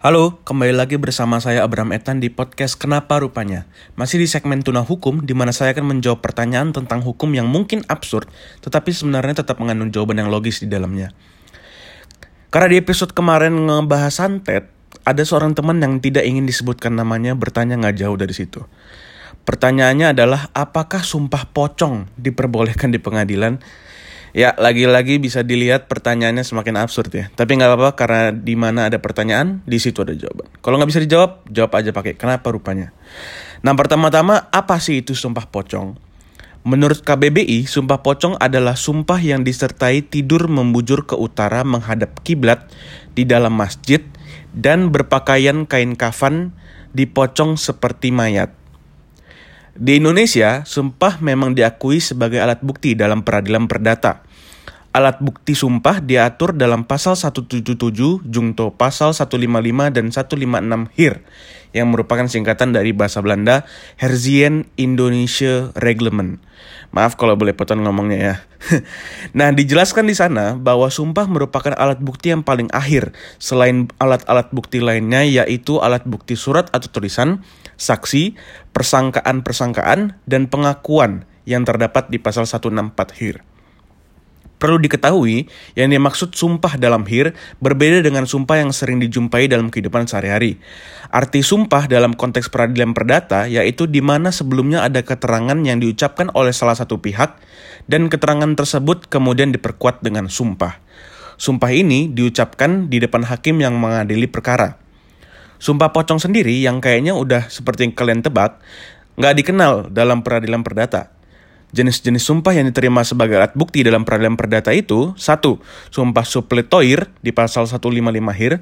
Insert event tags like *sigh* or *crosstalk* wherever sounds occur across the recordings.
Halo, kembali lagi bersama saya Abraham Etan di podcast Kenapa Rupanya. Masih di segmen Tuna Hukum, di mana saya akan menjawab pertanyaan tentang hukum yang mungkin absurd, tetapi sebenarnya tetap mengandung jawaban yang logis di dalamnya. Karena di episode kemarin ngebahas santet, ada seorang teman yang tidak ingin disebutkan namanya bertanya nggak jauh dari situ. Pertanyaannya adalah, apakah sumpah pocong diperbolehkan di pengadilan? Ya, lagi-lagi bisa dilihat pertanyaannya semakin absurd ya. Tapi nggak apa-apa karena di mana ada pertanyaan, di situ ada jawaban. Kalau nggak bisa dijawab, jawab aja pakai kenapa rupanya. Nah, pertama-tama apa sih itu sumpah pocong? Menurut KBBI, sumpah pocong adalah sumpah yang disertai tidur membujur ke utara menghadap kiblat di dalam masjid dan berpakaian kain kafan dipocong seperti mayat. Di Indonesia, sumpah memang diakui sebagai alat bukti dalam peradilan perdata. Alat bukti sumpah diatur dalam pasal 177 Jungto pasal 155 dan 156 HIR yang merupakan singkatan dari bahasa Belanda Herzien Indonesia Reglement. Maaf kalau boleh potong ngomongnya ya. *laughs* nah, dijelaskan di sana bahwa sumpah merupakan alat bukti yang paling akhir selain alat-alat bukti lainnya yaitu alat bukti surat atau tulisan, saksi, persangkaan-persangkaan, dan pengakuan yang terdapat di pasal 164 HIR. Perlu diketahui, yang dimaksud sumpah dalam HIR berbeda dengan sumpah yang sering dijumpai dalam kehidupan sehari-hari. Arti sumpah dalam konteks peradilan perdata yaitu di mana sebelumnya ada keterangan yang diucapkan oleh salah satu pihak dan keterangan tersebut kemudian diperkuat dengan sumpah. Sumpah ini diucapkan di depan hakim yang mengadili perkara. Sumpah pocong sendiri yang kayaknya udah seperti yang kalian tebak, nggak dikenal dalam peradilan perdata. Jenis-jenis sumpah yang diterima sebagai alat bukti dalam peradilan perdata itu, satu, sumpah supletoir di pasal 155 HIR,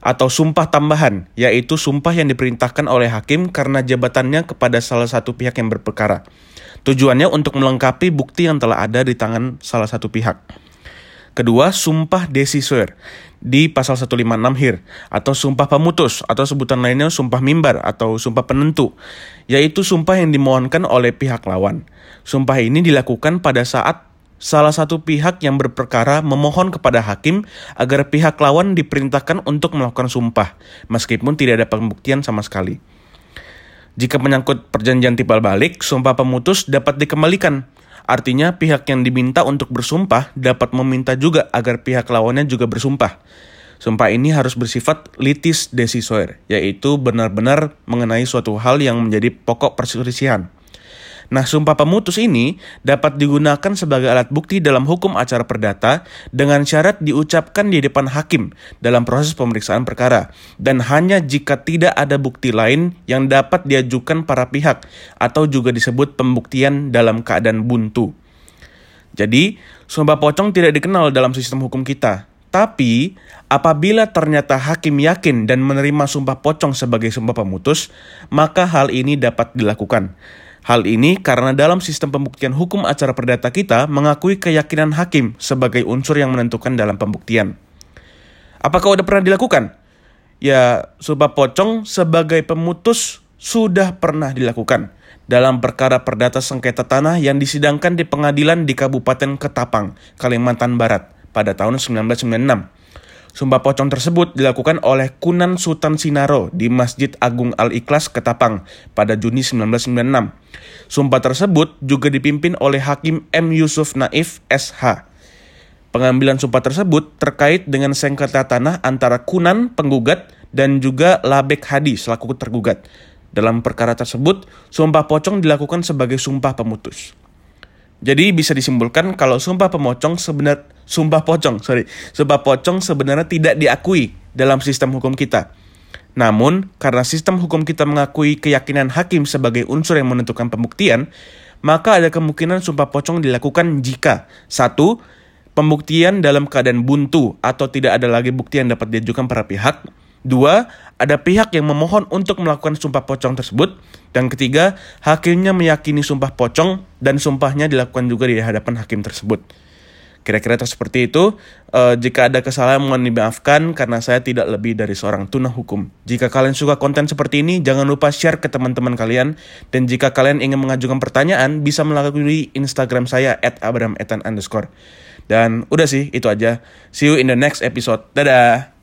atau sumpah tambahan, yaitu sumpah yang diperintahkan oleh hakim karena jabatannya kepada salah satu pihak yang berperkara. Tujuannya untuk melengkapi bukti yang telah ada di tangan salah satu pihak. Kedua, sumpah decisor di pasal 156 HIR atau sumpah pemutus atau sebutan lainnya sumpah mimbar atau sumpah penentu, yaitu sumpah yang dimohonkan oleh pihak lawan. Sumpah ini dilakukan pada saat salah satu pihak yang berperkara memohon kepada hakim agar pihak lawan diperintahkan untuk melakukan sumpah, meskipun tidak ada pembuktian sama sekali. Jika menyangkut perjanjian timbal balik, sumpah pemutus dapat dikembalikan Artinya pihak yang diminta untuk bersumpah dapat meminta juga agar pihak lawannya juga bersumpah. Sumpah ini harus bersifat litis decisor, yaitu benar-benar mengenai suatu hal yang menjadi pokok perselisihan. Nah, sumpah pemutus ini dapat digunakan sebagai alat bukti dalam hukum acara perdata dengan syarat diucapkan di depan hakim dalam proses pemeriksaan perkara dan hanya jika tidak ada bukti lain yang dapat diajukan para pihak atau juga disebut pembuktian dalam keadaan buntu. Jadi, sumpah pocong tidak dikenal dalam sistem hukum kita, tapi, apabila ternyata hakim yakin dan menerima sumpah pocong sebagai sumpah pemutus, maka hal ini dapat dilakukan. Hal ini karena dalam sistem pembuktian hukum acara perdata kita mengakui keyakinan hakim sebagai unsur yang menentukan dalam pembuktian. Apakah sudah pernah dilakukan? Ya, sumpah pocong sebagai pemutus sudah pernah dilakukan dalam perkara perdata sengketa tanah yang disidangkan di pengadilan di Kabupaten Ketapang, Kalimantan Barat pada tahun 1996. Sumpah pocong tersebut dilakukan oleh Kunan Sultan Sinaro di Masjid Agung Al-Ikhlas Ketapang pada Juni 1996. Sumpah tersebut juga dipimpin oleh Hakim M. Yusuf Naif SH. Pengambilan sumpah tersebut terkait dengan sengketa tanah antara Kunan penggugat dan juga Labek Hadi selaku tergugat. Dalam perkara tersebut, sumpah pocong dilakukan sebagai sumpah pemutus. Jadi bisa disimpulkan kalau sumpah pemocong sebenar sumpah pocong, sorry, sumpah pocong sebenarnya tidak diakui dalam sistem hukum kita. Namun, karena sistem hukum kita mengakui keyakinan hakim sebagai unsur yang menentukan pembuktian, maka ada kemungkinan sumpah pocong dilakukan jika satu, pembuktian dalam keadaan buntu atau tidak ada lagi bukti yang dapat diajukan para pihak. Dua, ada pihak yang memohon untuk melakukan sumpah pocong tersebut. Dan ketiga, hakimnya meyakini sumpah pocong dan sumpahnya dilakukan juga di hadapan hakim tersebut. Kira-kira seperti itu. Uh, jika ada kesalahan mohon dimaafkan karena saya tidak lebih dari seorang tuna hukum. Jika kalian suka konten seperti ini, jangan lupa share ke teman-teman kalian. Dan jika kalian ingin mengajukan pertanyaan, bisa melalui Instagram saya at abrahametan underscore. Dan udah sih, itu aja. See you in the next episode. Dadah!